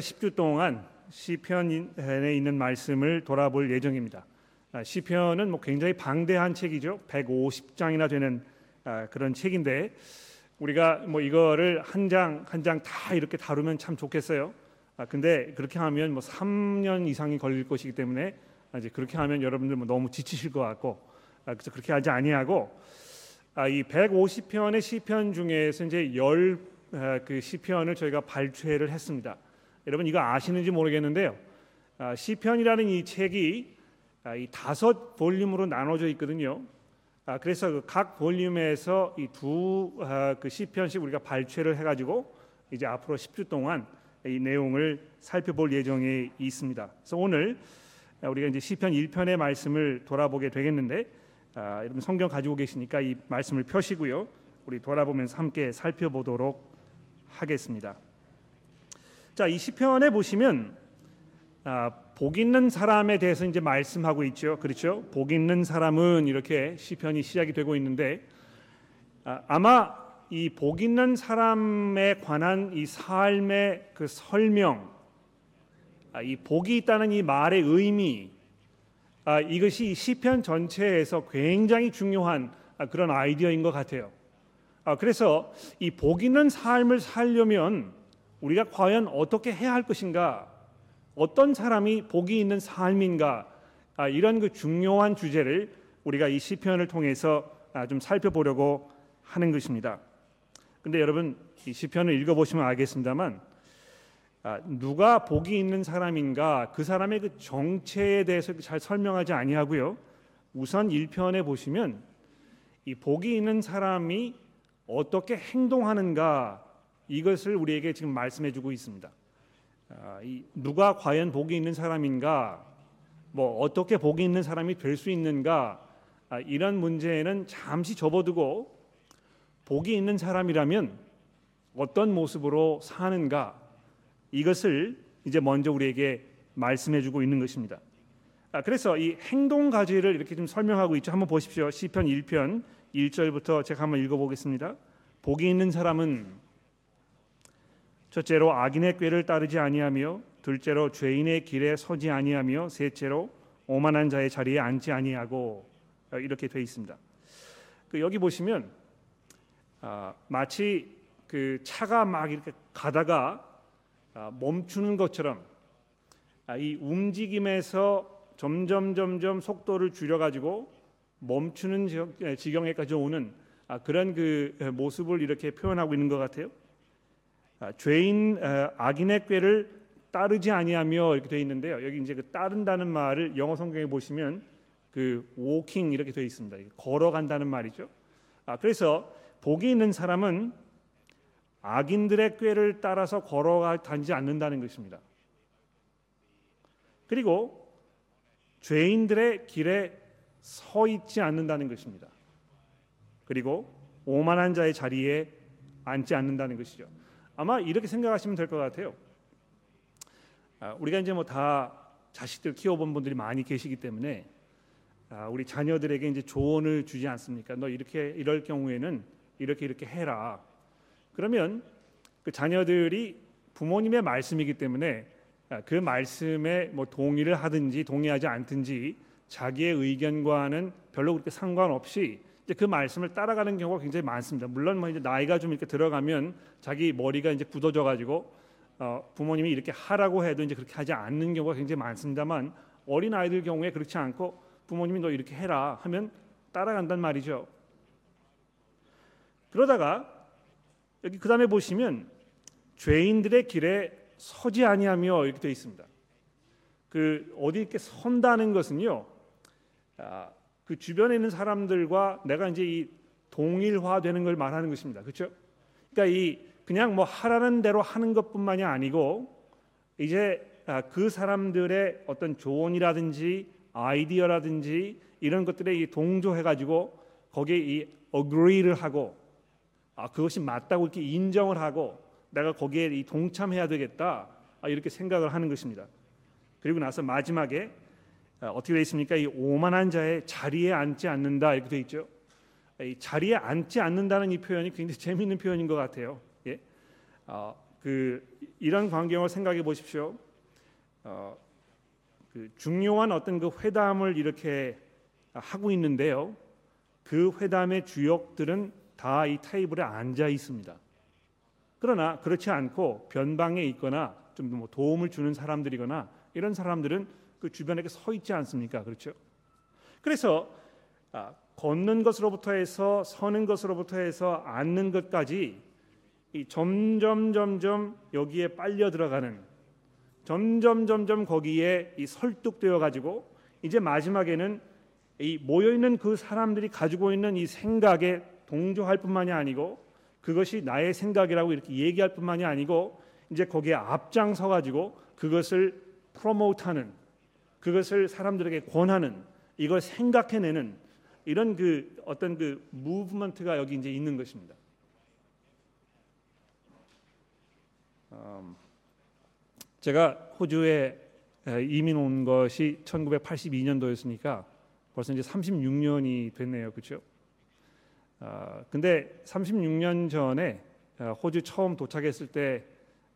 10주 동안 시편에 있는 말씀을 돌아볼 예정입니다. 아, 시편은 뭐 굉장히 방대한 책이죠. 150장이나 되는 아, 그런 책인데 우리가 뭐 이거를 한 장 한 장 다 이렇게 다루면 참 좋겠어요. 아, 근데 그렇게 하면 뭐 3년 이상이 걸릴 것이기 때문에 이제 그렇게 하면 여러분들 뭐 너무 지치실 것 같고 그래서 그렇게 하지 아니하고 이 150편의 시편 중에서 이제 열그 시편을 저희가 발췌를 했습니다. 여러분 이거 아시는지 모르겠는데요. 아, 시편이라는 이 책이 아, 이 다섯 볼륨으로 나눠져 있거든요. 아, 그래서 그 각 볼륨에서 이 두그 아, 시편씩 우리가 발췌를 해가지고 이제 앞으로 10주 동안 이 내용을 살펴볼 예정에 있습니다. 그래서 오늘 우리가 이제 시편 1편의 말씀을 돌아보게 되겠는데 아, 여러분 성경 가지고 계시니까 이 말씀을 펴시고요. 우리 돌아보면서 함께 살펴보도록 하겠습니다. 자, 이 시편에 보시면 아, 복 있는 사람에 대해서 이제 말씀하고 있죠. 그렇죠? 복 있는 사람은 이렇게 시편이 시작이 되고 있는데 아, 마 이 복 있는 사람에 관한 이 삶의 그 설명, 아, 이 복이 있다는 이 말의 의미, 아, 이것이 시편 전체에서 굉장히 중요한 아, 그런 아이디어인 것 같아요. 아, 그래서 이 복 있는 삶을 살려면 우리가 과연 어떻게 해야 할 것인가? 어떤 사람이 복이 있는 삶인가? 아, 이런 그 중요한 주제를 우리가 이 시편을 통해서 아, 좀 살펴보려고 하는 것입니다. 근데 여러분 이 시편을 읽어보시면 알겠습니다만 아, 누가 복이 있는 사람인가 그 사람의 그 정체에 대해서 잘 설명하지 아니하고요. 우선 1편에 보시면 이 복이 있는 사람이 어떻게 행동하는가 이것을 우리에게 지금 말씀해주고 있습니다. 아, 누가 과연 복이 있는 사람인가, 뭐 어떻게 복이 있는 사람이 될 수 있는가 아, 이런 문제는 잠시 접어두고 복이 있는 사람이라면 어떤 모습으로 사는가 이것을 이제 먼저 우리에게 말씀해주고 있는 것입니다. 아, 그래서 이 행동 가지를 이렇게 좀 설명하고 있죠. 한번 보십시오. 시편 1편 1절부터 제가 한번 읽어보겠습니다. 복이 있는 사람은 첫째로 악인의 꾀를 따르지 아니하며 둘째로 죄인의 길에 서지 아니하며 셋째로 오만한 자의 자리에 앉지 아니하고 이렇게 돼 있습니다. 그 여기 보시면 아, 마치 그 차가 막 이렇게 가다가 아, 멈추는 것처럼 아, 이 움직임에서 점점 점점 속도를 줄여 가지고 멈추는 지경에까지 오는 아, 그런 그 모습을 이렇게 표현하고 있는 것 같아요. 아, 죄인 악인의 꾀를 따르지 아니하며 이렇게 되어 있는데요. 여기 이제 그 따른다는 말을 영어 성경에 보시면 그 walking 이렇게 되어 있습니다. 걸어간다는 말이죠. 아, 그래서 복이 있는 사람은 악인들의 꾀를 따라서 걸어가지 않는다는 것입니다. 그리고 죄인들의 길에 서 있지 않는다는 것입니다. 그리고 오만한 자의 자리에 앉지 않는다는 것이죠. 아마 이렇게 생각하시면 될 것 같아요. 아, 우리가 이제 뭐 다 자식들 키워본 분들이 많이 계시기 때문에 아, 우리 자녀들에게 이제 조언을 주지 않습니까? 너 이렇게 이럴 경우에는 이렇게 이렇게 해라. 그러면 그 자녀들이 부모님의 말씀이기 때문에 아, 그 말씀에 뭐 동의를 하든지 동의하지 않든지 자기의 의견과는 별로 그렇게 상관없이 이제 그 말씀을 따라가는 경우가 굉장히 많습니다. 물론 뭐 이제 나이가 좀 이렇게 들어가면 자기 머리가 이제 굳어져 가지고 어, 부모님이 이렇게 하라고 해도 이제 그렇게 하지 않는 경우가 굉장히 많습니다만 어린 아이들 경우에 그렇지 않고 부모님이 너 이렇게 해라 하면 따라간단 말이죠. 그러다가 여기 그 다음에 보시면 죄인들의 길에 서지 아니하며 이렇게 되어 있습니다. 그 어디 이렇게 선다는 것은요. 아, 그 주변에 있는 사람들과 내가 이제 이 동일화되는 걸 말하는 것입니다. 그렇죠? 그러니까 이 그냥 뭐 하라는 대로 하는 것뿐만이 아니고 이제 아, 그 사람들의 어떤 조언이라든지 아이디어라든지 이런 것들에 이 동조해 가지고 거기에 이 agree를 하고 아 그것이 맞다고 이렇게 인정을 하고 내가 거기에 이 동참해야 되겠다 아, 이렇게 생각을 하는 것입니다. 그리고 나서 마지막에 아, 어떻게 되어 있습니까? 이 오만한 자의 자리에 앉지 않는다 이렇게 되어 있죠. 이 자리에 앉지 않는다는 이 표현이 굉장히 재미있는 표현인 것 같아요. 예? 어, 그 이런 광경을 생각해 보십시오. 어, 그 중요한 어떤 그 회담을 이렇게 하고 있는데요. 그 회담의 주역들은 다 이 테이블에 앉아 있습니다. 그러나 그렇지 않고 변방에 있거나 좀 뭐 도움을 주는 사람들이거나 이런 사람들은 그 주변에 서 있지 않습니까? 그렇죠? 그래서 아, 걷는 것으로부터 해서 서는 것으로부터 해서 앉는 것까지 이 점점 점점 여기에 빨려 들어가는 점점 점점 거기에 이 설득되어 가지고 이제 마지막에는 이 모여 있는 그 사람들이 가지고 있는 이 생각에 동조할 뿐만이 아니고 그것이 나의 생각이라고 이렇게 얘기할 뿐만이 아니고 이제 거기에 앞장서 가지고 그것을 프로모트하는 그것을 사람들에게 권하는 이걸 생각해내는 이런 그 어떤 그 무브먼트가 여기 이제 있는 것입니다. 음, 제가 호주에 이민 온 것이 1982년도였으니까 벌써 이제 36년이 됐네요, 그렇죠? 아, 근데 36년 전에 아, 호주 처음 도착했을 때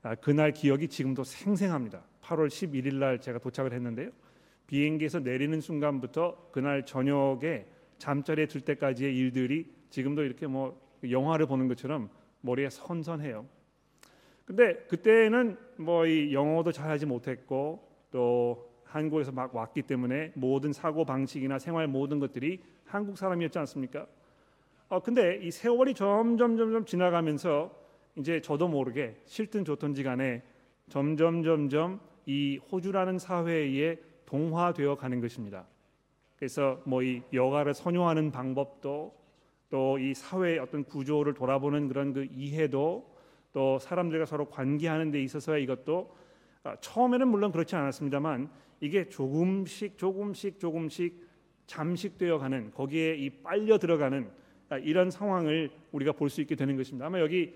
아, 그날 기억이 지금도 생생합니다. 8월 11일 날 제가 도착을 했는데요. 비행기에서 내리는 순간부터 그날 저녁에 잠자리에 들 때까지의 일들이 지금도 이렇게 뭐 영화를 보는 것처럼 머리에 선선해요. 근데 그때는 뭐 이 영어도 잘하지 못했고 또 한국에서 막 왔기 때문에 모든 사고 방식이나 생활 모든 것들이 한국 사람이었지 않습니까? 어 근데 이 세월이 점점 점점 지나가면서 이제 저도 모르게 싫든 좋든지 간에 점점 점점 이 호주라는 사회에 동화되어 가는 것입니다. 그래서 뭐 이 여가를 선호하는 방법도 또 이 사회의 어떤 구조를 돌아보는 그런 그 이해도 또 사람들과 서로 관계하는 데 있어서의 이것도 아, 처음에는 물론 그렇지 않았습니다만 이게 조금씩 조금씩 조금씩 잠식되어 가는 거기에 이 빨려 들어가는 아, 이런 상황을 우리가 볼 수 있게 되는 것입니다. 아마 여기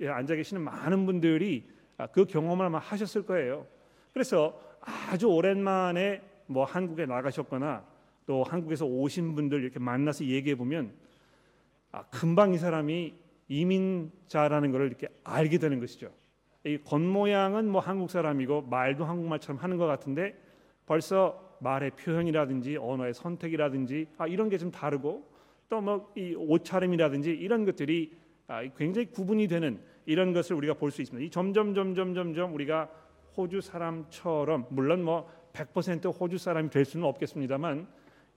예, 앉아 계시는 많은 분들이 아, 그 경험을 아마 하셨을 거예요. 그래서 아주 오랜만에 뭐 한국에 나가셨거나 또 한국에서 오신 분들 이렇게 만나서 얘기해 보면 아, 금방 이 사람이 이민자라는 것을 이렇게 알게 되는 것이죠. 이 겉모양은 뭐 한국 사람이고 말도 한국말처럼 하는 것 같은데 벌써 말의 표현이라든지 언어의 선택이라든지 아, 이런 게 좀 다르고 또 뭐 이 옷차림이라든지 이런 것들이 아, 굉장히 구분이 되는 이런 것을 우리가 볼 수 있습니다. 이 점점 점점 점점 우리가 호주 사람처럼 물론 뭐 100% 호주 사람이 될 수는 없겠습니다만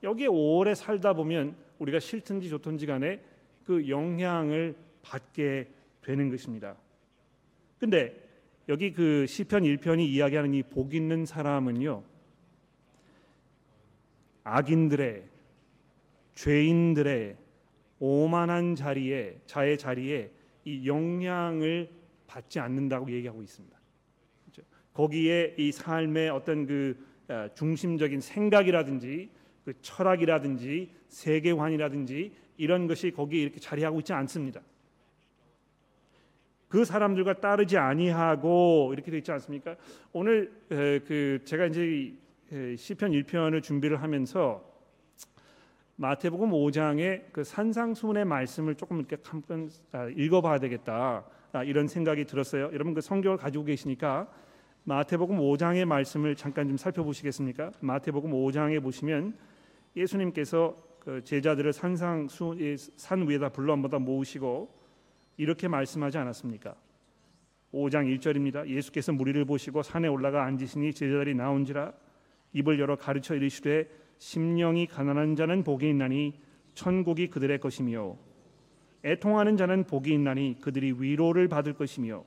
여기에 오래 살다 보면 우리가 싫든지 좋든지 간에 그 영향을 받게 되는 것입니다. 근데 여기 그 시편 1편이 이야기하는 이 복 있는 사람은요. 악인들의 죄인들의 오만한 자리에 자의 자리에 이 영향을 받지 않는다고 얘기하고 있습니다. 거기에 이 삶의 어떤 그 어, 중심적인 생각이라든지 그 철학이라든지 세계관이라든지 이런 것이 거기에 이렇게 자리하고 있지 않습니다. 그 사람들과 따르지 아니하고 이렇게 되어 있지 않습니까? 오늘 그 제가 이제 시편 1편을 준비를 하면서 마태복음 5장의 그 산상수훈의 말씀을 조금 이렇게 한번 아, 읽어봐야 되겠다 아, 이런 생각이 들었어요. 여러분 그 성경을 가지고 계시니까 마태복음 5장의 말씀을 잠깐 좀 살펴보시겠습니까? 마태복음 5장에 보시면 예수님께서 그 제자들을 산상 수 산 위에다 불러 한번 모으시고 이렇게 말씀하지 않았습니까? 5장 1절입니다. 예수께서 무리를 보시고 산에 올라가 앉으시니 제자들이 나온지라 입을 열어 가르쳐 이르시되 심령이 가난한 자는 복이 있나니 천국이 그들의 것이며 애통하는 자는 복이 있나니 그들이 위로를 받을 것이며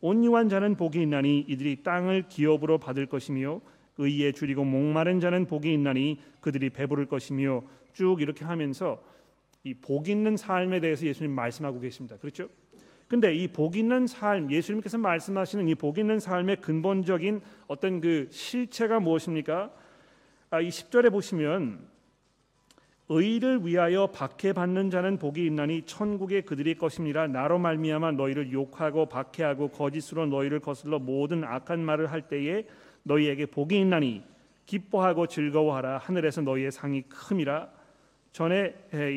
온유한 자는 복이 있나니 이들이 땅을 기업으로 받을 것이며 의에 줄이고 목마른 자는 복이 있나니 그들이 배부를 것이며 쭉 이렇게 하면서 이 복 있는 삶에 대해서 예수님 말씀하고 계십니다. 그렇죠? 근데 이 복 있는 삶, 예수님께서 말씀하시는 이 복 있는 삶의 근본적인 어떤 그 실체가 무엇입니까? 아, 이 10절에 보시면 의를 위하여 박해받는 자는 복이 있나니 천국에 그들이 것이니라 나로 말미암아 너희를 욕하고 박해하고 거짓으로 너희를 거슬러 모든 악한 말을 할 때에 너희에게 복이 있나니 기뻐하고 즐거워하라. 하늘에서 너희의 상이 큼이라. 전에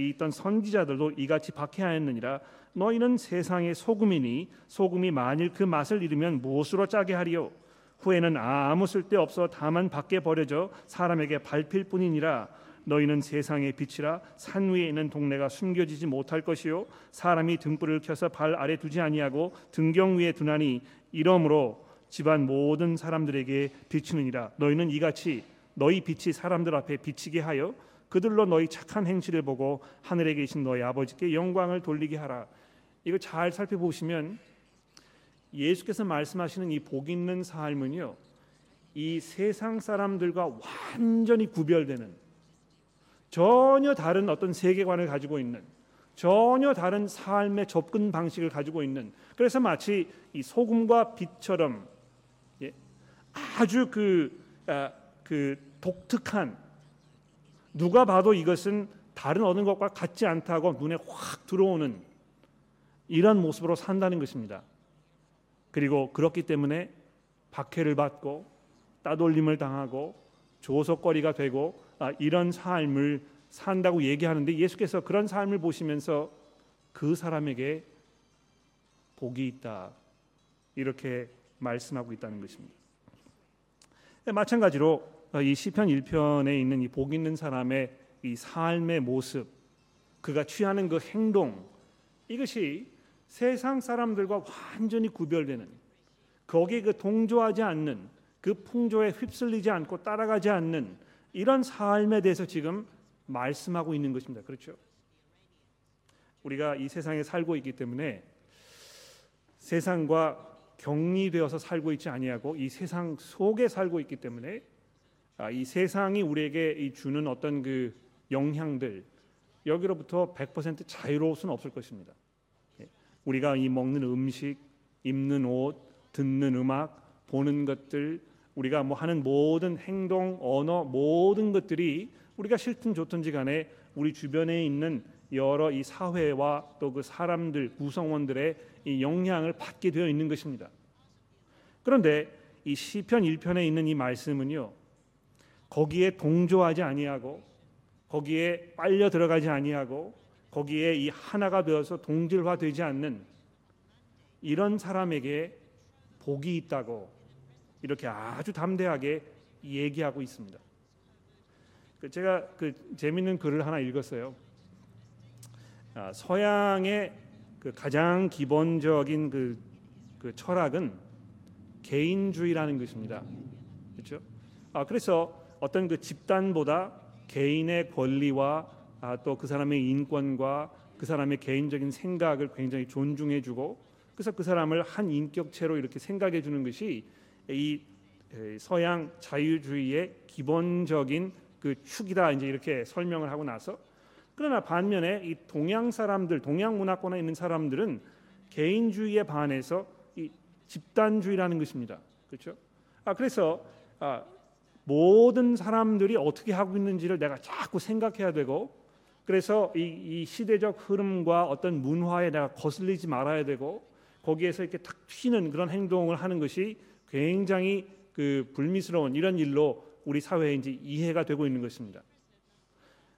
있던 선지자들도 이같이 박해하였느니라. 너희는 세상의 소금이니 소금이 만일 그 맛을 잃으면 무엇으로 짜게 하리요? 후에는 아무 쓸데 없어 다만 밖에 버려져 사람에게 밟힐 뿐이니라 너희는 세상의 빛이라 산 위에 있는 동네가 숨겨지지 못할 것이요 사람이 등불을 켜서 발 아래 두지 아니하고 등경 위에 두나니 이러므로 집안 모든 사람들에게 비추느니라 너희는 이같이 너희 빛이 사람들 앞에 비치게 하여 그들로 너희 착한 행실을 보고 하늘에 계신 너희 아버지께 영광을 돌리게 하라 이거 잘 살펴보시면 예수께서 말씀하시는 이 복 있는 삶은요. 이 세상 사람들과 완전히 구별되는 전혀 다른 어떤 세계관을 가지고 있는 전혀 다른 삶의 접근 방식을 가지고 있는 그래서 마치 이 소금과 빛처럼 예, 아주 그, 아, 그 독특한 누가 봐도 이것은 다른 어느 것과 같지 않다고 눈에 확 들어오는 이런 모습으로 산다는 것입니다. 그리고 그렇기 때문에 박해를 받고 따돌림을 당하고 조속거리가 되고 아, 이런 삶을 산다고 얘기하는데 예수께서 그런 삶을 보시면서 그 사람에게 복이 있다 이렇게 말씀하고 있다는 것입니다. 네, 마찬가지로 어, 이 시편 1편에 있는 이 복 있는 사람의 이 삶의 모습, 그가 취하는 그 행동 이것이 세상 사람들과 완전히 구별되는 거기에 그 동조하지 않는 그 풍조에 휩쓸리지 않고 따라가지 않는 이런 삶에 대해서 지금 말씀하고 있는 것입니다. 그렇죠? 우리가 이 세상에 살고 있기 때문에 세상과 격리되어서 살고 있지 아니하고 이 세상 속에 살고 있기 때문에 아, 이 세상이 우리에게 주는 어떤 그 영향들 여기로부터 100% 자유로울 수는 없을 것입니다. 우리가 이 먹는 음식, 입는 옷, 듣는 음악, 보는 것들, 우리가 뭐 하는 모든 행동, 언어, 모든 것들이 우리가 싫든 좋든지 간에 우리 주변에 있는 여러 이 사회와 또 그 사람들 구성원들의 이 영향을 받게 되어 있는 것입니다. 그런데 이 시편 1편에 있는 이 말씀은요. 거기에 동조하지 아니하고 거기에 빨려 들어가지 아니하고 거기에 이 하나가 되어서 동질화되지 않는 이런 사람에게 복이 있다고 이렇게 아주 담대하게 얘기하고 있습니다. 그 제가 그 재밌는 글을 하나 읽었어요. 아, 서양의 그 가장 기본적인 그, 그 철학은 개인주의라는 것입니다. 그렇죠? 아, 그래서 어떤 그 집단보다 개인의 권리와 아, 또그 사람의 인권과 그 사람의 개인적인 생각을 굉장히 존중해주고 그래서 그 사람을 한 인격체로 이렇게 생각해주는 것이 이 서양 자유주의의 기본적인 그 축이다 이제 이렇게 설명을 하고 나서 그러나 반면에 이 동양 사람들 동양 문화권에 있는 사람들은 개인주의에 반해서 이 집단주의라는 것입니다. 그렇죠? 아 그래서 아, 모든 사람들이 어떻게 하고 있는지를 내가 자꾸 생각해야 되고 그래서 이, 이 시대적 흐름과 어떤 문화에 내가 거슬리지 말아야 되고 거기에서 이렇게 탁 튀는 그런 행동을 하는 것이 굉장히 그 불미스러운 이런 일로 우리 사회에 이제 이해가 되고 있는 것입니다.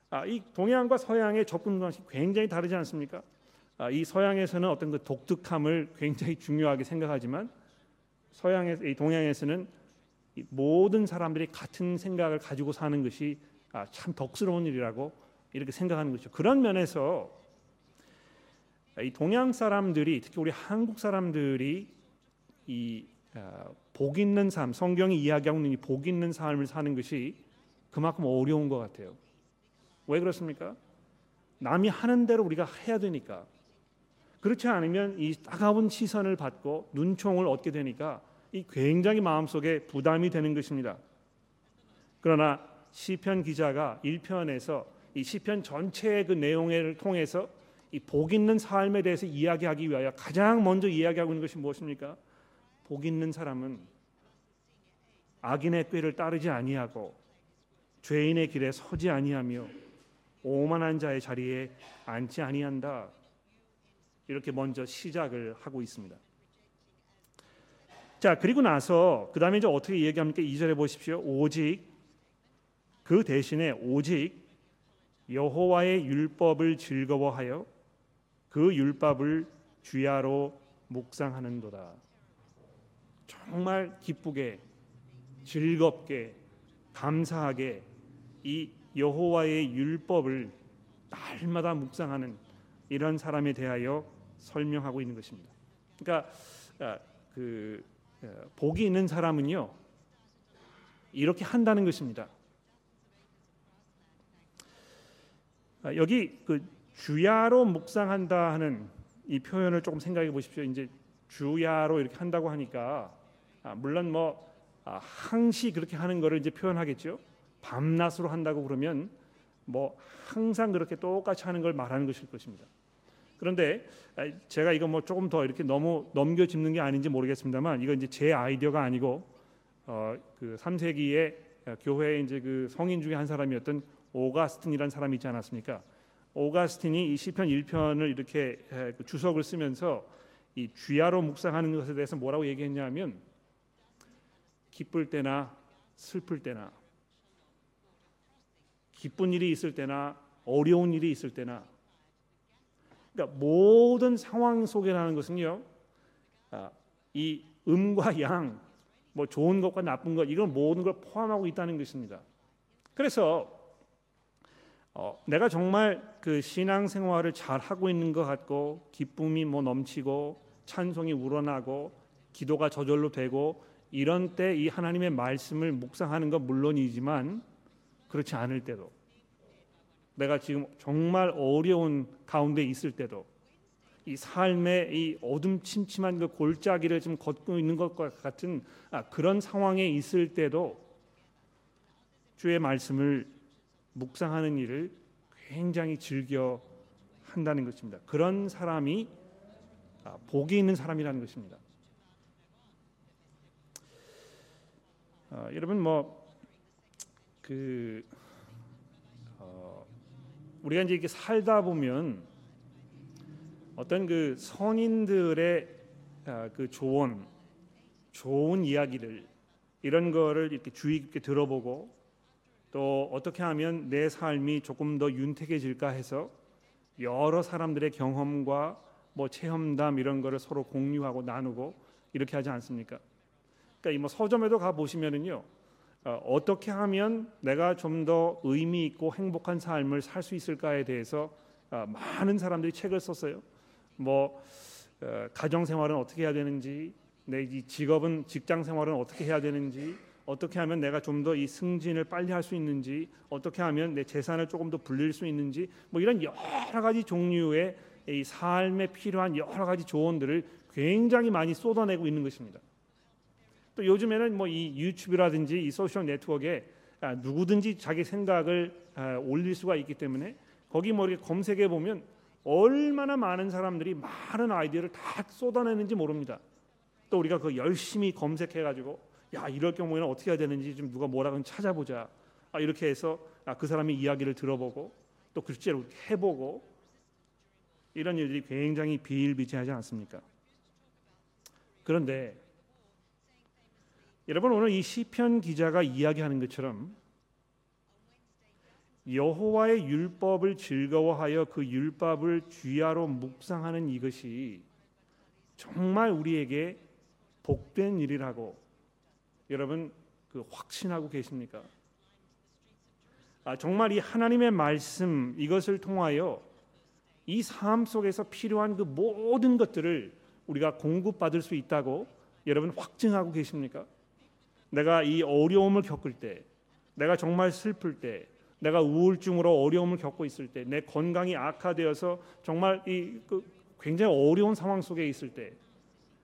아, 이 동양과 서양의 접근 방식 굉장히 다르지 않습니까? 아, 이 서양에서는 어떤 그 독특함을 굉장히 중요하게 생각하지만 서양에 이 동양에서는 모든 사람들이 같은 생각을 가지고 사는 것이 아, 참 덕스러운 일이라고 이렇게 생각하는 것이죠. 그런 면에서 이 동양 사람들이 특히 우리 한국 사람들이 이 복 아, 있는 삶, 성경이 이야기하고 있는 이 복 있는 삶을 사는 것이 그만큼 어려운 것 같아요. 왜 그렇습니까? 남이 하는 대로 우리가 해야 되니까. 그렇지 않으면 이 따가운 시선을 받고 눈총을 얻게 되니까 이 굉장히 마음속에 부담이 되는 것입니다. 그러나 시편 기자가 1편에서 이 시편 전체의 그 내용을 통해서 이 복 있는 삶에 대해서 이야기하기 위하여 가장 먼저 이야기하고 있는 것이 무엇입니까? 복 있는 사람은 악인의 꾀를 따르지 아니하고 죄인의 길에 서지 아니하며 오만한 자의 자리에 앉지 아니한다. 이렇게 먼저 시작을 하고 있습니다. 자, 그리고 나서 그다음에 이제 어떻게 얘기합니까? 2절에 보십시오. 오직 그 대신에 오직 여호와의 율법을 즐거워하여 그 율법을 주야로 묵상하는도다. 정말 기쁘게 즐겁게 감사하게 이 여호와의 율법을 날마다 묵상하는 이런 사람에 대하여 설명하고 있는 것입니다. 그러니까 아, 그 아, 복이 있는 사람은요 이렇게 한다는 것입니다. 아, 여기 그 주야로 묵상한다 하는 이 표현을 조금 생각해 보십시오. 이제 주야로 이렇게 한다고 하니까 물론 뭐 항시 그렇게 하는 거를 이제 표현하겠죠. 밤낮으로 한다고 그러면 뭐 항상 그렇게 똑같이 하는 걸 말하는 것일 것입니다. 그런데 제가 이거 뭐 조금 더 이렇게 너무 넘겨 짚는 게 아닌지 모르겠습니다만 이건 이제 제 아이디어가 아니고 어, 그 3세기에 교회에 이제 그 성인 중에 한 사람이었던 오가스틴이라는 사람이 있지 않았습니까? 오가스틴이 이 시편 1편을 이렇게 그 주석을 쓰면서 이 주야로 묵상하는 것에 대해서 뭐라고 얘기했냐면 기쁠 때나 슬플 때나 기쁜 일이 있을 때나 어려운 일이 있을 때나 그러니까 모든 상황 속에라는 것은요 아, 이 음과 양, 뭐 좋은 것과 나쁜 것 이건 모든 걸 포함하고 있다는 것입니다. 그래서 어, 내가 정말 그 신앙 생활을 잘 하고 있는 것 같고 기쁨이 뭐 넘치고 찬송이 우러나고 기도가 저절로 되고 이런 때 이 하나님의 말씀을 묵상하는 것 물론이지만 그렇지 않을 때도 내가 지금 정말 어려운 가운데 있을 때도 이 삶의 이 어둠침침한 그 골짜기를 좀 걷고 있는 것과 같은 아, 그런 상황에 있을 때도 주의 말씀을 묵상하는 일을 굉장히 즐겨 한다는 것입니다. 그런 사람이 아, 복이 있는 사람이라는 것입니다. 어, 여러분 뭐그 어, 우리가 이제 이렇게 살다 보면 어떤 그 선인들의 아, 그 조언, 좋은 이야기를 이런 거를 이렇게 주의 깊게 들어보고 또 어떻게 하면 내 삶이 조금 더 윤택해질까 해서 여러 사람들의 경험과 뭐 체험담 이런 거를 서로 공유하고 나누고 이렇게 하지 않습니까? 그러니까 이 뭐 서점에도 가 보시면은요. 어, 떻게 하면 내가 좀 더 의미 있고 행복한 삶을 살 수 있을까에 대해서 어, 많은 사람들이 책을 썼어요. 뭐 어, 가정 생활은 어떻게 해야 되는지, 내 직업은 직장 생활은 어떻게 해야 되는지, 어떻게 하면 내가 좀 더 이 승진을 빨리 할 수 있는지, 어떻게 하면 내 재산을 조금 더 불릴 수 있는지, 뭐 이런 여러 가지 종류의 이 삶에 필요한 여러 가지 조언들을 굉장히 많이 쏟아내고 있는 것입니다. 또 요즘에는 뭐 이 유튜브라든지 이 소셜 네트워크에 아, 누구든지 자기 생각을 아, 올릴 수가 있기 때문에 거기 뭐 이렇게 검색해 보면 얼마나 많은 사람들이 많은 아이디어를 다 쏟아내는지 모릅니다. 또 우리가 그 열심히 검색해 가지고 야 이럴 경우에는 어떻게 해야 되는지 좀 누가 뭐라고 찾아보자. 아, 이렇게 해서 아, 그 사람의 이야기를 들어보고 또 실제로 해보고 이런 일들이 굉장히 비일비재하지 않습니까? 그런데 여러분 오늘 이 시편 기자가 이야기하는 것처럼 여호와의 율법을 즐거워하여 그 율법을 주야로 묵상하는 이것이 정말 우리에게 복된 일이라고 여러분 그 확신하고 계십니까? 아, 정말 이 하나님의 말씀 이것을 통하여 이 삶 속에서 필요한 그 모든 것들을 우리가 공급받을 수 있다고 여러분 확증하고 계십니까? 내가 이 어려움을 겪을 때, 내가 정말 슬플 때, 내가 우울증으로 어려움을 겪고 있을 때, 내 건강이 악화되어서 정말 이 그 굉장히 어려운 상황 속에 있을 때,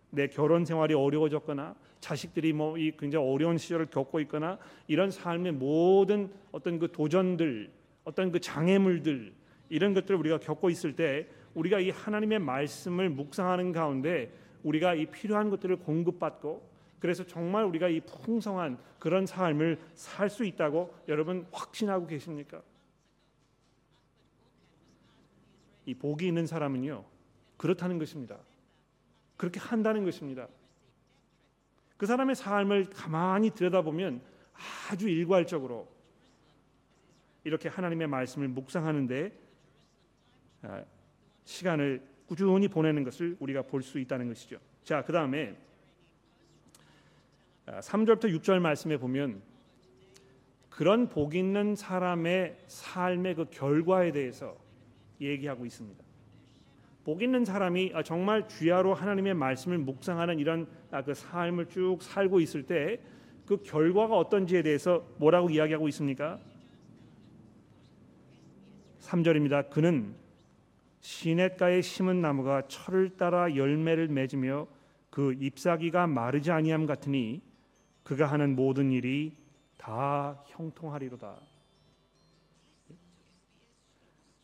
내 결혼 생활이 어려워졌거나 자식들이 뭐 이 굉장히 어려운 시절을 겪고 있거나 이런 삶의 모든 어떤 그 도전들, 어떤 그 장애물들 이런 것들을 우리가 겪고 있을 때 우리가 이 하나님의 말씀을 묵상하는 가운데 우리가 이 필요한 것들을 공급받고 그래서 정말 우리가 이 풍성한 그런 삶을 살 수 있다고 여러분 확신하고 계십니까? 이 복이 있는 사람은요 그렇다는 것입니다. 그렇게 한다는 것입니다. 그 사람의 삶을 가만히 들여다보면 아주 일괄적으로 이렇게 하나님의 말씀을 묵상하는데 아, 시간을 꾸준히 보내는 것을 우리가 볼 수 있다는 것이죠. 자, 그 다음에 3절부터 아, 6절 말씀에 보면 그런 복 있는 사람의 삶의 그 결과에 대해서 얘기하고 있습니다. 복 있는 사람이 아, 정말 주야로 하나님의 말씀을 묵상하는 이런 아, 그 삶을 쭉 살고 있을 때 그 결과가 어떤지에 대해서 뭐라고 이야기하고 있습니까? 3절입니다. 그는 시냇가에 심은 나무가 철을 따라 열매를 맺으며 그 잎사귀가 마르지 아니함 같으니 그가 하는 모든 일이 다 형통하리로다.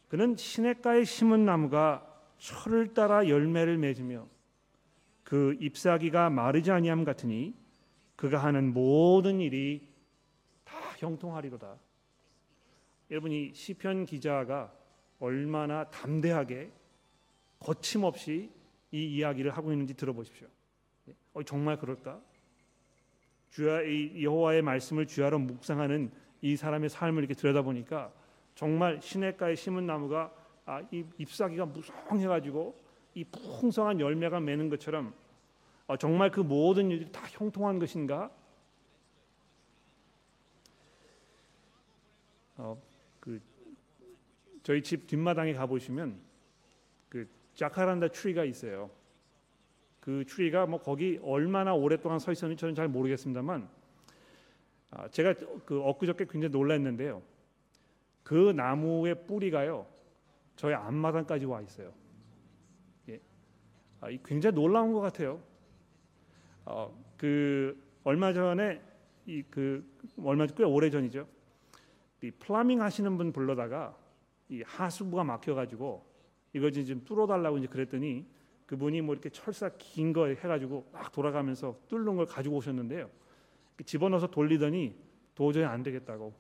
그는 시냇가에 심은 나무가 철을 따라 열매를 맺으며 그 잎사귀가 마르지 아니함 같으니 그가 하는 모든 일이 다 형통하리로다. 여러분이 시편 기자가 얼마나 담대하게 거침없이 이 이야기를 하고 있는지 들어보십시오. 어, 정말 그럴까? 주야 여호와의 말씀을 주야로 묵상하는 이 사람의 삶을 이렇게 들여다보니까 정말 시냇가에 심은 나무가 아, 이 잎사귀가 무성해가지고 이 풍성한 열매가 맺는 것처럼 아, 정말 그 모든 일들이 다 형통한 것인가? 어, 그 저희 집 뒷마당에 가 보시면 그 자카란다 추리가 있어요. 그 추리가 뭐 거기 얼마나 오랫동안 서 있었는지 저는 잘 모르겠습니다만 아, 제가 그 엊그저께 굉장히 놀랐는데요. 그 나무의 뿌리가요 저희 앞마당까지 와 있어요. 예. 아, 굉장히 놀라운 것 같아요. 어, 그 얼마 전에 이 그 얼마 꽤 오래 전이죠. 이 플라밍 하시는 분 불러다가 이 하수부가 막혀가지고 이거 좀 뚫어달라고 이제 그랬더니 그분이 뭐 이렇게 철사 긴 거 해가지고 막 돌아가면서 뚫는 걸 가지고 오셨는데요. 집어넣어서 돌리더니 도저히 안 되겠다고.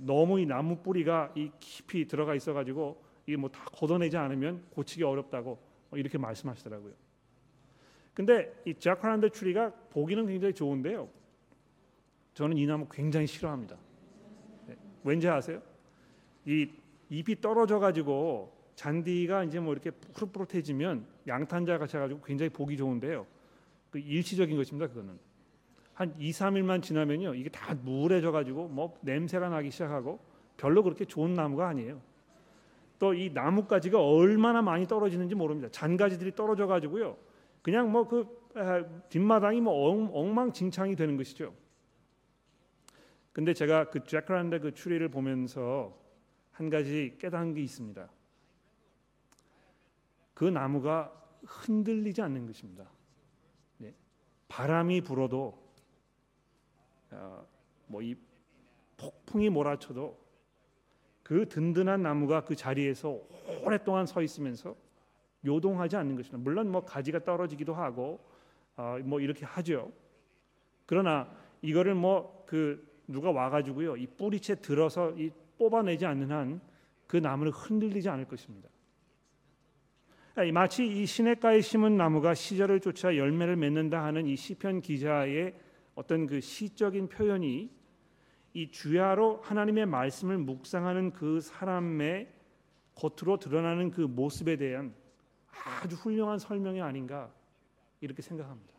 너무 이 나무 뿌리가 이 깊이 들어가 있어가지고 이게 뭐 다 걷어내지 않으면 고치기 어렵다고 뭐 이렇게 말씀하시더라고요. 근데 이 자카란드 추리가 보기는 굉장히 좋은데요. 저는 이 나무 굉장히 싫어합니다. 네. 왠지 아세요? 이 잎이 떨어져 가지고 잔디가 이제 뭐 이렇게 푸릇푸릇해지면 양탄자 같이 가지고 굉장히 보기 좋은데요. 그 일시적인 것입니다. 그거는 한 2, 3일만 지나면요. 이게 다 무해져 가지고 뭐 냄새가 나기 시작하고 별로 그렇게 좋은 나무가 아니에요. 또 이 나뭇가지가 얼마나 많이 떨어지는지 모릅니다. 잔가지들이 떨어져 가지고요. 그냥 뭐그 아, 뒷마당이 뭐 엉 망진창이 되는 것이죠. 근데 제가 그 제크란드 그 추리를 보면서 한 가지 깨달은 게 있습니다. 그 나무가 흔들리지 않는 것입니다. 네. 바람이 불어도 어, 뭐이 폭풍이 몰아쳐도 그 든든한 나무가 그 자리에서 오랫동안 서 있으면서 요동하지 않는 것입니다. 물론 뭐 가지가 떨어지기도 하고 어, 뭐 이렇게 하죠. 그러나 이거를 뭐 그 누가 와가지고요 이 뿌리채 들어서 이 뽑아내지 않는 한 그 나무는 흔들리지 않을 것입니다. 마치 이 시냇가에 심은 나무가 시절을 쫓아 열매를 맺는다 하는 이 시편 기자의 어떤 그 시적인 표현이 이 주야로 하나님의 말씀을 묵상하는 그 사람의 겉으로 드러나는 그 모습에 대한 아주 훌륭한 설명이 아닌가 이렇게 생각합니다.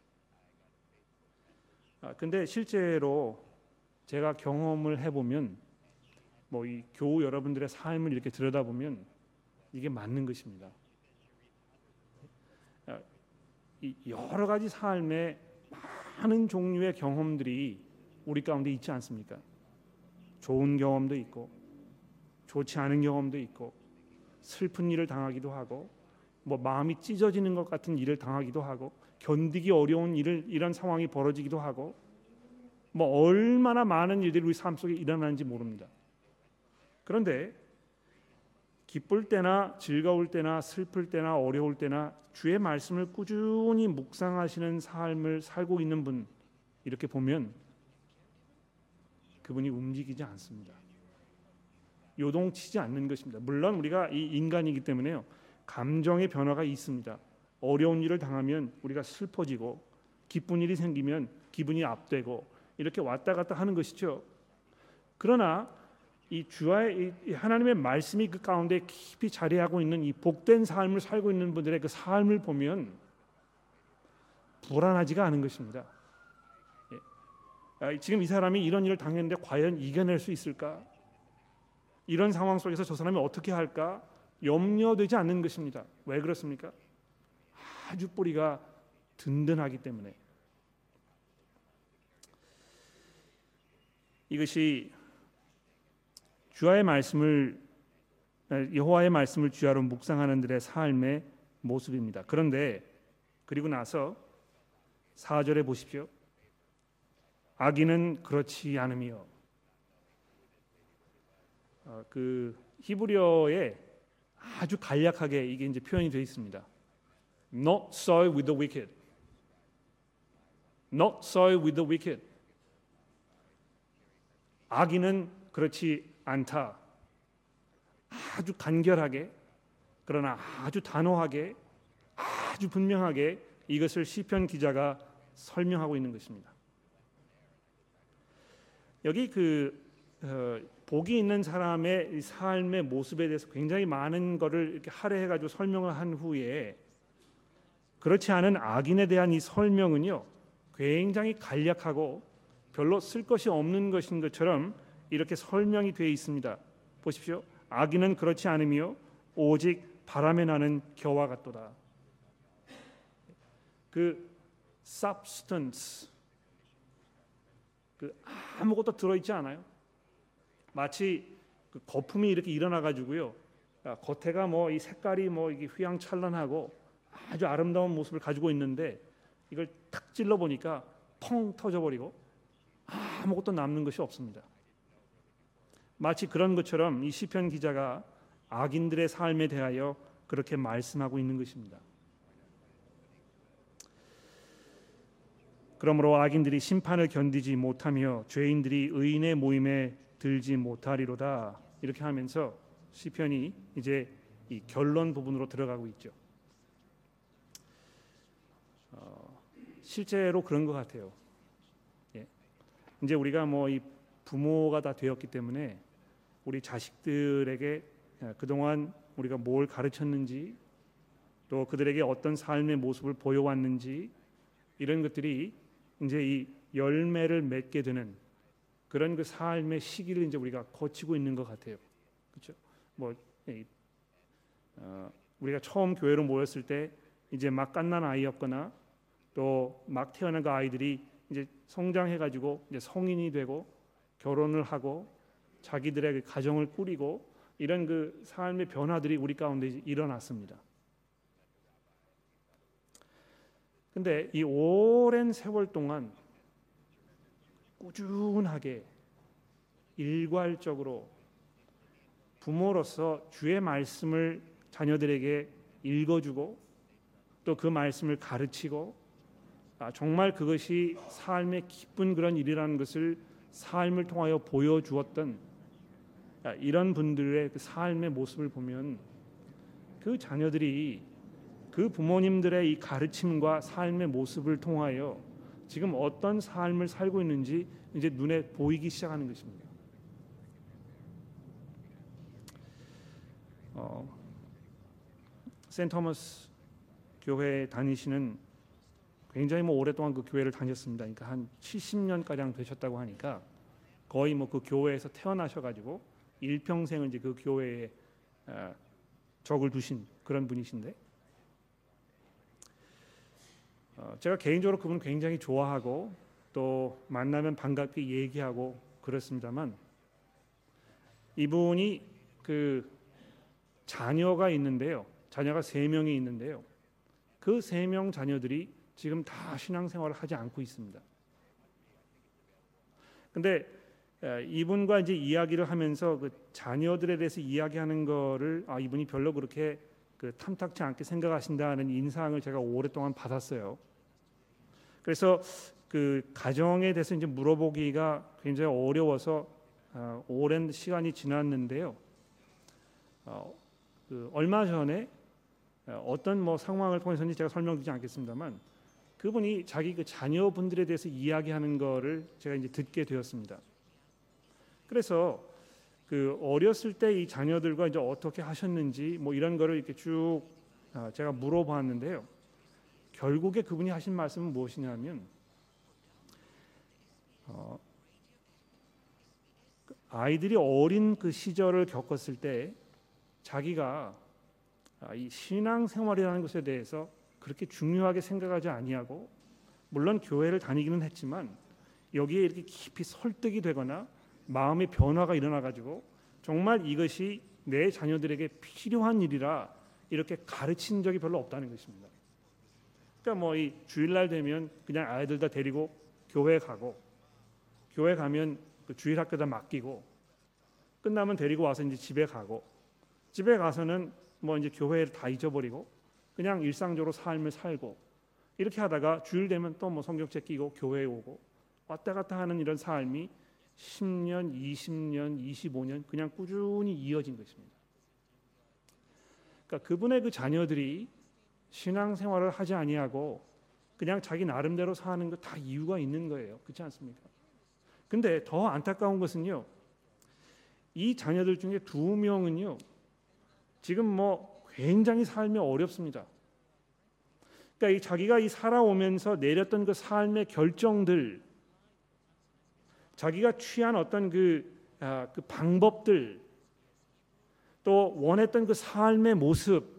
아, 근데 실제로 제가 경험을 해보면 뭐 이 교우 여러분들의 삶을 이렇게 들여다보면 이게 맞는 것입니다. 아, 이 여러 가지 삶의 많은 종류의 경험들이 우리 가운데 있지 않습니까? 좋은 경험도 있고 좋지 않은 경험도 있고 슬픈 일을 당하기도 하고 뭐 마음이 찢어지는 것 같은 일을 당하기도 하고 견디기 어려운 일을 이런 상황이 벌어지기도 하고 뭐 얼마나 많은 일들이 우리 삶 속에 일어나는지 모릅니다. 그런데 기쁠 때나 즐거울 때나 슬플 때나 어려울 때나 주의 말씀을 꾸준히 묵상하시는 삶을 살고 있는 분 이렇게 보면 그분이 움직이지 않습니다. 요동치지 않는 것입니다. 물론 우리가 이 인간이기 때문에요. 감정의 변화가 있습니다. 어려운 일을 당하면 우리가 슬퍼지고 기쁜 일이 생기면 기분이 앞되고 이렇게 왔다 갔다 하는 것이죠. 그러나 이 주와의 이 하나님의 말씀이 그 가운데 깊이 자리하고 있는 이 복된 삶을 살고 있는 분들의 그 삶을 보면 불안하지가 않은 것입니다. 예. 아, 지금 이 사람이 이런 일을 당했는데 과연 이겨낼 수 있을까? 이런 상황 속에서 저 사람이 어떻게 할까? 염려되지 않는 것입니다. 왜 그렇습니까? 아주 뿌리가 든든하기 때문에 이것이 주와의 말씀을 여호와의 말씀을 주야로 묵상하는 들의 삶의 모습입니다. 그런데 그리고 나서 4절에 보십시오. 악인은 그렇지 않으며 어, 그 히브리어에 아주 간략하게 이게 이제 표현이 되어 있습니다. Not so with the wicked. Not so with the wicked. 악인은 그렇지 않다. 아주 간결하게 그러나 아주 단호하게 아주 분명하게 이것을 시편 기자가 설명하고 있는 것입니다. 여기 그 어, 복이 있는 사람의 삶의 모습에 대해서 굉장히 많은 것을 이렇게 할애해 가지고 설명을 한 후에 그렇지 않은 악인에 대한 이 설명은요 굉장히 간략하고 별로 쓸 것이 없는 것인 것처럼 이렇게 설명이 되어 있습니다. 보십시오. 악인은 그렇지 않으며 오직 바람에 나는 겨와 같도다. 그 substance 그 아무것도 들어 있지 않아요. 마치 그 거품이 이렇게 일어나 가지고요. 아, 겉에가 뭐 이 색깔이 뭐 이게 휘황찬란하고 아주 아름다운 모습을 가지고 있는데 이걸 탁 찔러 보니까 펑 터져 버리고 아무것도 남는 것이 없습니다. 마치 그런 것처럼 이 시편 기자가 악인들의 삶에 대하여 그렇게 말씀하고 있는 것입니다. 그러므로 악인들이 심판을 견디지 못하며 죄인들이 의인의 모임에 들지 못하리로다 이렇게 하면서 시편이 이제 이 결론 부분으로 들어가고 있죠. 어, 실제로 그런 것 같아요. 예. 이제 우리가 뭐 이 부모가 다 되었기 때문에 우리 자식들에게 예, 그동안 우리가 뭘 가르쳤는지 또 그들에게 어떤 삶의 모습을 보여왔는지 이런 것들이 이제 이 열매를 맺게 되는 그런 그 삶의 시기를 이제 우리가 거치고 있는 것 같아요. 그렇죠? 뭐 어, 우리가 처음 교회로 모였을 때 이제 막 갓난 아이였거나 또 막 태어난 그 아이들이 이제 성장해 가지고 이제 성인이 되고 결혼을 하고 자기들의 그 가정을 꾸리고 이런 그 삶의 변화들이 우리 가운데 일어났습니다. 근데 이 오랜 세월 동안 꾸준하게 일괄적으로 부모로서 주의 말씀을 자녀들에게 읽어주고 또 그 말씀을 가르치고 아, 정말 그것이 삶의 기쁜 그런 일이라는 것을 삶을 통하여 보여주었던 아, 이런 분들의 그 삶의 모습을 보면 그 자녀들이 그 부모님들의 이 가르침과 삶의 모습을 통하여 지금 어떤 삶을 살고 있는지 이제 눈에 보이기 시작하는 것입니다. 어, 센 토머스 교회 다니시는 굉장히 뭐 오랫동안 그 교회를 다녔습니다. 그러니까 한 70년 가량 되셨다고 하니까 거의 뭐 그 교회에서 태어나셔 가지고 일평생을 이제 그 교회에 어, 적을 두신 그런 분이신데 어, 제가 개인적으로 그분 굉장히 좋아하고 또 만나면 반갑게 얘기하고 그렇습니다만 이분이 그 자녀가 있는데요. 자녀가 세 명이 있는데요. 그 세 명 자녀들이 지금 다 신앙생활을 하지 않고 있습니다. 근데 이분과 이제 이야기를 하면서 그 자녀들에 대해서 이야기하는 거를 아 이분이 별로 그렇게 그 탐탁치 않게 생각하신다는 인상을 제가 오랫동안 받았어요. 그래서 그 가정에 대해서 이제 물어보기가 굉장히 어려워서 어, 오랜 시간이 지났는데요. 어, 그 얼마 전에 어떤 뭐 상황을 통해서인지 제가 설명드리지 않겠습니다만 그분이 자기 그 자녀분들에 대해서 이야기하는 거를 제가 이제 듣게 되었습니다. 그래서 그 어렸을 때 이 자녀들과 이제 어떻게 하셨는지 뭐 이런 거를 이렇게 쭉 아, 제가 물어봤는데요. 결국에 그분이 하신 말씀은 무엇이냐면 어, 그 아이들이 어린 그 시절을 겪었을 때 자기가 아, 이 신앙 생활이라는 것에 대해서 그렇게 중요하게 생각하지 아니하고 물론 교회를 다니기는 했지만 여기에 이렇게 깊이 설득이 되거나 마음의 변화가 일어나 가지고 정말 이것이 내 자녀들에게 필요한 일이라 이렇게 가르친 적이 별로 없다는 것입니다. 그러니까 뭐 이 주일날 되면 그냥 아이들 다 데리고 교회 가고 교회 가면 그 주일 학교다 맡기고 끝나면 데리고 와서 이제 집에 가고 집에 가서는 뭐 이제 교회를 다 잊어버리고 그냥 일상적으로 삶을 살고 이렇게 하다가 주일 되면 또 뭐 성경책 끼고 교회에 오고 왔다 갔다 하는 이런 삶이 10년, 20년, 25년 그냥 꾸준히 이어진 것입니다. 그러니까 그분의 그 자녀들이 신앙생활을 하지 아니하고 그냥 자기 나름대로 사는 거 다 이유가 있는 거예요. 그렇지 않습니까? 근데 더 안타까운 것은요. 이 자녀들 중에 두 명은요. 지금 뭐 굉장히 삶이 어렵습니다. 그러니까 이 자기가 이 살아오면서 내렸던 그 삶의 결정들, 자기가 취한 어떤 그, 아, 그 방법들, 또 원했던 그 삶의 모습,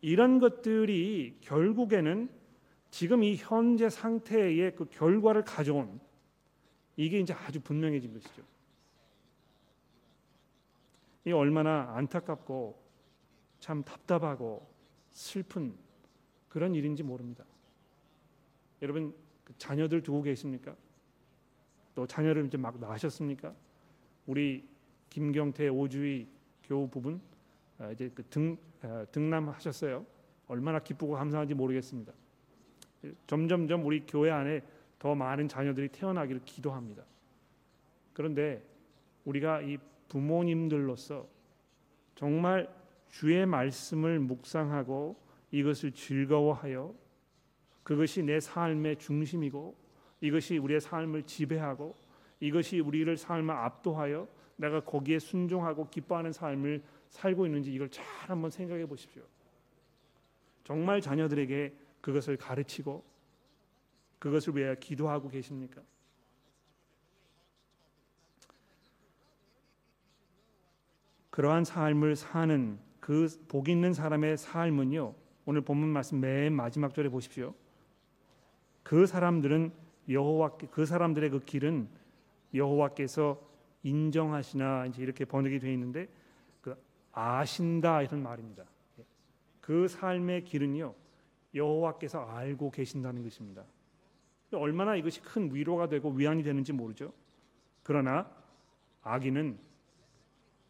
이런 것들이 결국에는 지금 이 현재 상태의 그 결과를 가져온 이게 이제 아주 분명해진 것이죠. 이 얼마나 안타깝고 참 답답하고 슬픈 그런 일인지 모릅니다. 여러분 그 자녀들 두고 계십니까? 또 자녀를 이제 막 낳으셨습니까? 우리 김경태 오주희 교우 부분 아, 이제 그등 아, 등남하셨어요. 얼마나 기쁘고 감사한지 모르겠습니다. 점점점 우리 교회 안에 더 많은 자녀들이 태어나기를 기도합니다. 그런데 우리가 이 부모님들로서 정말 주의 말씀을 묵상하고 이것을 즐거워하여 그것이 내 삶의 중심이고 이것이 우리의 삶을 지배하고 이것이 우리를 삶을 압도하여 내가 거기에 순종하고 기뻐하는 삶을 살고 있는지 이걸 잘 한번 생각해 보십시오. 정말 자녀들에게 그것을 가르치고 그것을 위해 기도하고 계십니까? 그러한 삶을 사는 그 복 있는 사람의 삶은요. 오늘 본문 말씀 맨 마지막 절에 보십시오. 그 사람들은 여호와께 그 사람들의 그 길은 여호와께서 인정하시나 이제 이렇게 번역이 되어 있는데 그 아신다 이런 말입니다. 그 삶의 길은요 여호와께서 알고 계신다는 것입니다. 얼마나 이것이 큰 위로가 되고 위안이 되는지 모르죠. 그러나 악인은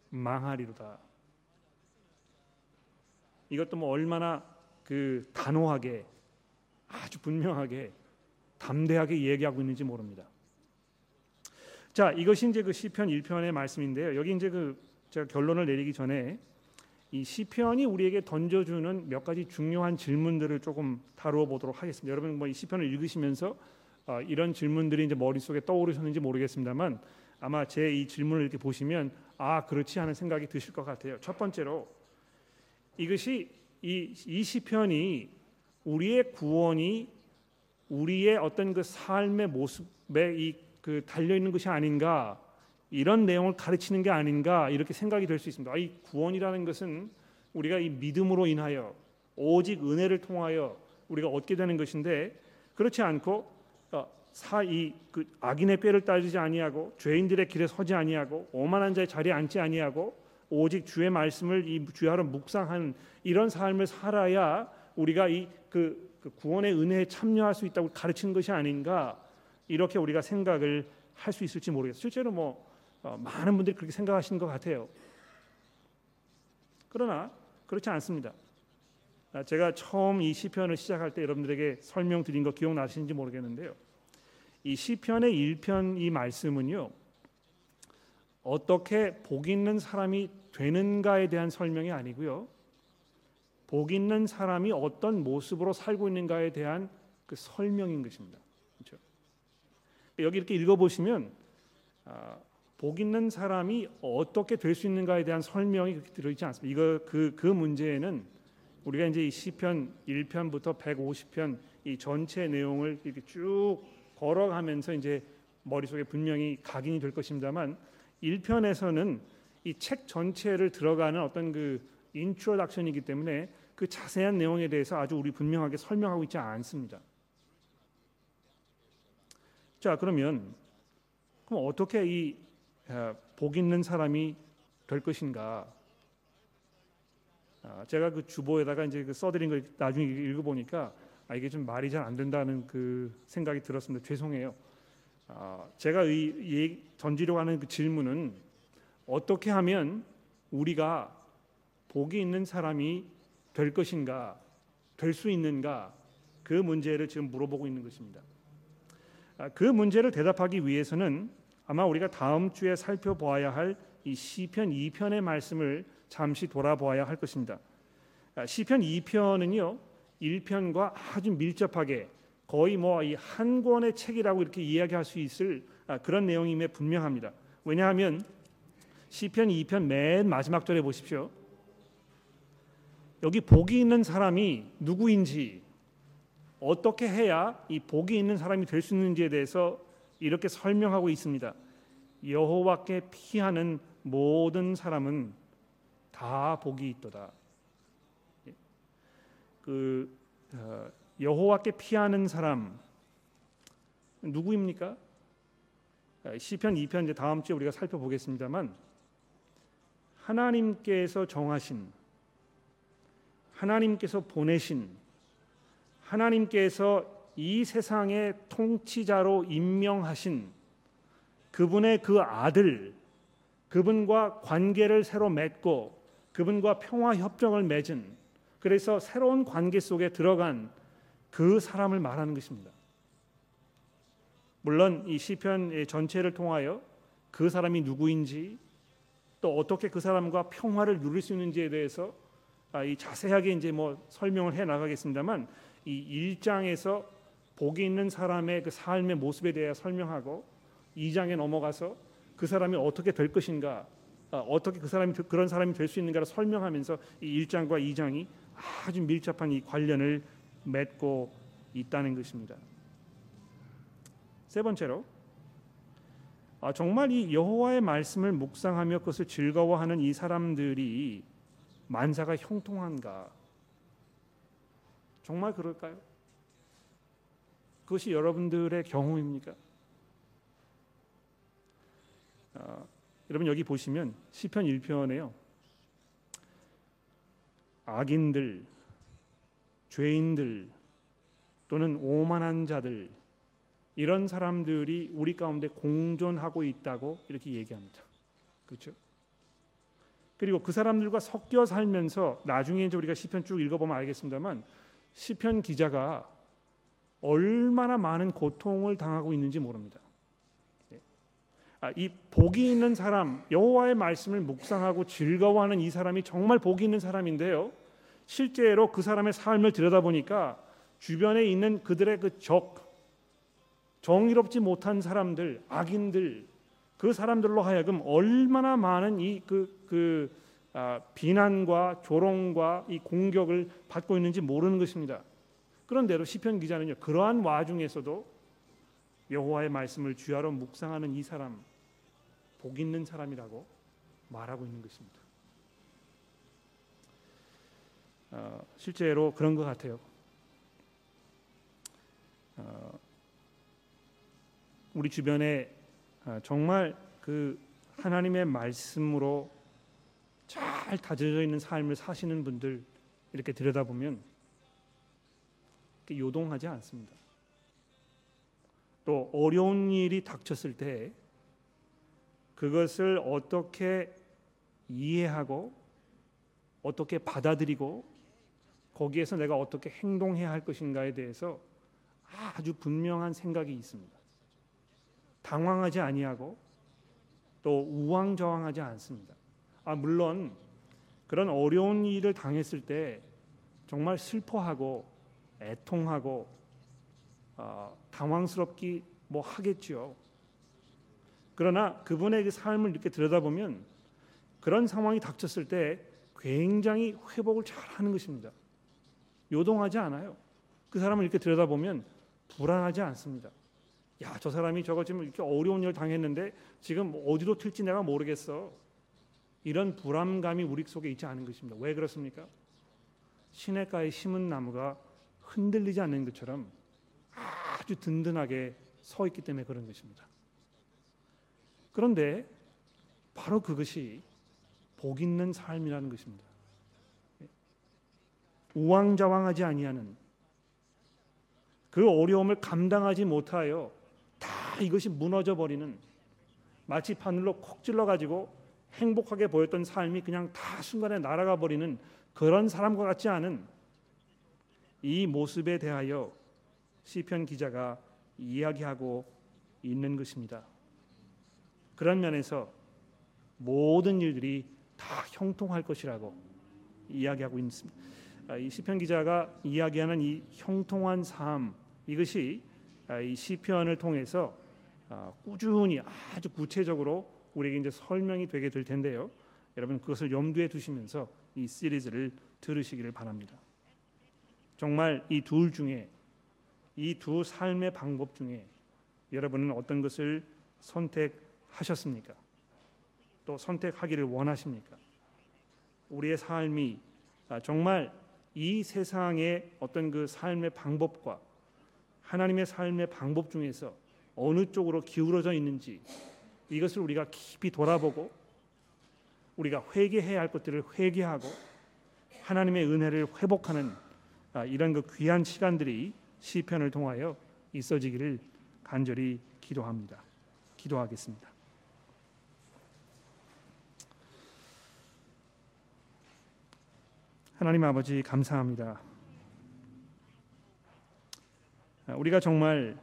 망하리로다. 이것도 뭐 얼마나 그 단호하게 아주 분명하게 담대하게 얘기하고 있는지 모릅니다. 자, 이것이 이제 그 시편 1편의 말씀인데요. 여기 이제 그 제가 결론을 내리기 전에 이 시편이 우리에게 던져주는 몇 가지 중요한 질문들을 조금 다루어 보도록 하겠습니다. 여러분 뭐 이 시편을 읽으시면서 어, 이런 질문들이 이제 머릿속에 떠오르셨는지 모르겠습니다만 아마 제 이 질문을 이렇게 보시면 아 그렇지 하는 생각이 드실 것 같아요. 첫 번째로 이것이 이, 이 시편이 우리의 구원이 우리의 어떤 그 삶의 모습에 이 그 달려 있는 것이 아닌가 이런 내용을 가르치는 게 아닌가 이렇게 생각이 될 수 있습니다. 아, 이 구원이라는 것은 우리가 이 믿음으로 인하여 오직 은혜를 통하여 우리가 얻게 되는 것인데 그렇지 않고 어, 사이 그 악인의 꾀를 따르지 아니하고 죄인들의 길에 서지 아니하고 오만한 자의 자리에 앉지 아니하고 오직 주의 말씀을 이 주야로 묵상하는 이런 삶을 살아야 우리가 이 그 그 구원의 은혜에 참여할 수 있다고 가르치는 것이 아닌가 이렇게 우리가 생각을 할 수 있을지 모르겠어요. 실제로 뭐 어, 많은 분들이 그렇게 생각하시는 것 같아요. 그러나 그렇지 않습니다. 아, 제가 처음 이 시편을 시작할 때 여러분들에게 설명드린 거 기억나시는지 모르겠는데요. 이 시편의 1편 이 말씀은요. 어떻게 복 있는 사람이 되는가에 대한 설명이 아니고요. 복 있는 사람이 어떤 모습으로 살고 있는가에 대한 그 설명인 것입니다. 그렇죠? 여기 이렇게 읽어 보시면 아, 복 있는 사람이 어떻게 될 수 있는가에 대한 설명이 들어있지 않습니다. 이거 그그 그 문제에는 우리가 이제 이 시편 1편부터 150편 이 전체 내용을 이렇게 쭉 걸어가면서 이제 머릿속에 분명히 각인이 될 것입니다만 1편에서는 이 책 전체를 들어가는 어떤 그 introduction이기 때문에 그 자세한 내용에 대해서 아주 우리 분명하게 설명하고 있지 않습니다. 자, 그러면 그럼 어떻게 이복 어, 있는 사람이 될 것인가? 아, 제가 그 주보에다가 이제 그 써드린 걸 나중에 읽어보니까 아, 이게 좀 말이 잘 안 된다는 그 생각이 들었습니다. 죄송해요. 아, 제가 이, 던지려고 하는 그 질문은 어떻게 하면 우리가 복이 있는 사람이 될 것인가, 될 수 있는가 그 문제를 지금 물어보고 있는 것입니다. 아, 그 문제를 대답하기 위해서는 아마 우리가 다음 주에 살펴보아야 할 이 시편 2편의 말씀을 잠시 돌아보아야 할 것입니다. 아, 시편 2편은요. 1편과 아주 밀접하게 거의 뭐한 권의 책이라고 이렇게 이야기할 수 있을 아, 그런 내용임에 분명합니다. 왜냐하면 시편 2편 맨 마지막 절에 보십시오. 여기 복이 있는 사람이 누구인지 어떻게 해야 이 복이 있는 사람이 될 수 있는지에 대해서 이렇게 설명하고 있습니다. 여호와께 피하는 모든 사람은 다 복이 있도다. 예. 그 어, 여호와께 피하는 사람 누구입니까? 아, 시편 2편 이제 다음 주에 우리가 살펴보겠습니다만 하나님께서 정하신 하나님께서 보내신 하나님께서 이 세상의 통치자로 임명하신 그분의 그 아들 그분과 관계를 새로 맺고 그분과 평화 협정을 맺은 그래서 새로운 관계 속에 들어간 그 사람을 말하는 것입니다. 물론 이 시편 전체를 통하여 그 사람이 누구인지 또 어떻게 그 사람과 평화를 누릴 수 있는지에 대해서 아, 이 자세하게 이제 뭐 설명을 해 나가겠습니다만 이 1장에서 복이 있는 사람의 그 삶의 모습에 대해 설명하고 2장에 넘어가서 그 사람이 어떻게 될 것인가 아, 어떻게 그 사람이 그런 사람이 될 수 있는가를 설명하면서 이 1장과 2장이 아주 밀접한 이 관련을 맺고 있다는 것입니다. 세 번째로 아, 정말 이 여호와의 말씀을 묵상하며 그것을 즐거워하는 이 사람들이 만사가 형통한가? 정말 그럴까요? 그것이 여러분들의 경험입니까? 어, 여러분 여기 보시면 시편 1편에요. 악인들, 죄인들 또는 오만한 자들 이런 사람들이 우리 가운데 공존하고 있다고 이렇게 얘기합니다. 그렇죠? 그리고 그 사람들과 섞여 살면서 나중에 이제 우리가 시편 쭉 읽어보면 알겠습니다만 시편 기자가 얼마나 많은 고통을 당하고 있는지 모릅니다. 아, 이 복이 있는 사람 여호와의 말씀을 묵상하고 즐거워하는 이 사람이 정말 복이 있는 사람인데요. 실제로 그 사람의 삶을 들여다보니까 주변에 있는 그들의 그 적, 정의롭지 못한 사람들, 악인들, 그 사람들로 하여금 얼마나 많은 이그 그, 아, 비난과 조롱과 이 공격을 받고 있는지 모르는 것입니다. 그런데도 시편 기자는요 그러한 와중에서도 여호와의 말씀을 주야로 묵상하는 이 사람 복 있는 사람이라고 말하고 있는 것입니다. 어, 실제로 그런 것 같아요. 어, 우리 주변에 어, 정말 그 하나님의 말씀으로 잘 다져져 있는 삶을 사시는 분들 이렇게 들여다보면 요동하지 않습니다. 또 어려운 일이 닥쳤을 때 그것을 어떻게 이해하고 어떻게 받아들이고 거기에서 내가 어떻게 행동해야 할 것인가에 대해서 아주 분명한 생각이 있습니다. 당황하지 아니하고 또 우왕좌왕하지 않습니다. 아 물론 그런 어려운 일을 당했을 때 정말 슬퍼하고 애통하고 어, 당황스럽기 뭐 하겠죠. 그러나 그분의 그 삶을 이렇게 들여다보면 그런 상황이 닥쳤을 때 굉장히 회복을 잘하는 것입니다. 요동하지 않아요. 그 사람을 이렇게 들여다보면 불안하지 않습니다. 야, 저 사람이 저거 지금 이렇게 어려운 일 당했는데 지금 어디로 튈지 내가 모르겠어. 이런 불안감이 우리 속에 있지 않은 것입니다. 왜 그렇습니까? 시냇가에 심은 나무가 흔들리지 않는 것처럼 아주 든든하게 서 있기 때문에 그런 것입니다. 그런데 바로 그것이 복 있는 삶이라는 것입니다. 우왕좌왕하지 아니하는 그 어려움을 감당하지 못하여 다 이것이 무너져 버리는 마치 바늘로 콕 찔러 가지고 행복하게 보였던 삶이 그냥 다 순간에 날아가 버리는 그런 사람과 같지 않은 이 모습에 대하여 시편 기자가 이야기하고 있는 것입니다. 그런 면에서 모든 일들이 다 형통할 것이라고 이야기하고 있습니다. 아, 이 시편 기자가 이야기하는 이 형통한 삶 이것이 아, 이 시편을 통해서 아, 꾸준히 아주 구체적으로 우리에게 이제 설명이 되게 될 텐데요. 여러분 그것을 염두에 두시면서 이 시리즈를 들으시기를 바랍니다. 정말 이 둘 중에 이 두 삶의 방법 중에 여러분은 어떤 것을 선택하셨습니까? 또 선택하기를 원하십니까? 우리의 삶이 정말 이 세상의 어떤 그 삶의 방법과 하나님의 삶의 방법 중에서 어느 쪽으로 기울어져 있는지 이것을 우리가 깊이 돌아보고 우리가 회개해야 할 것들을 회개하고 하나님의 은혜를 회복하는 아, 이런 그 귀한 시간들이 시편을 통하여 있어지기를 간절히 기도합니다. 기도하겠습니다. 하나님 아버지 감사합니다. 아, 우리가 정말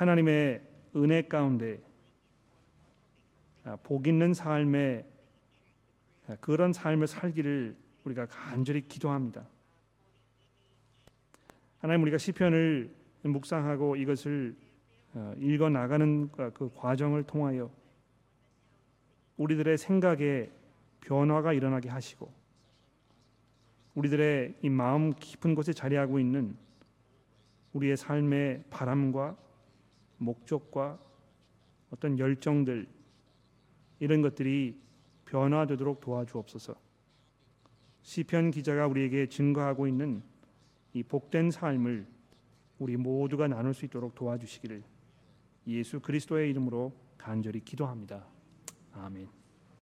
하나님의 은혜 가운데 아, 복 있는 삶의 그런 삶을 살기를 우리가 간절히 기도합니다. 하나님 우리가 시편을 묵상하고 이것을 어, 읽어 나가는 그 과정을 통하여 우리들의 생각에 변화가 일어나게 하시고 우리들의 이 마음 깊은 곳에 자리하고 있는 우리의 삶의 바람과 목적과 어떤 열정들 이런 것들이 변화되도록 도와주옵소서. 시편 기자가 우리에게 증거하고 있는 이 복된 삶을 우리 모두가 나눌 수 있도록 도와주시기를 예수 그리스도의 이름으로 간절히 기도합니다. 아멘.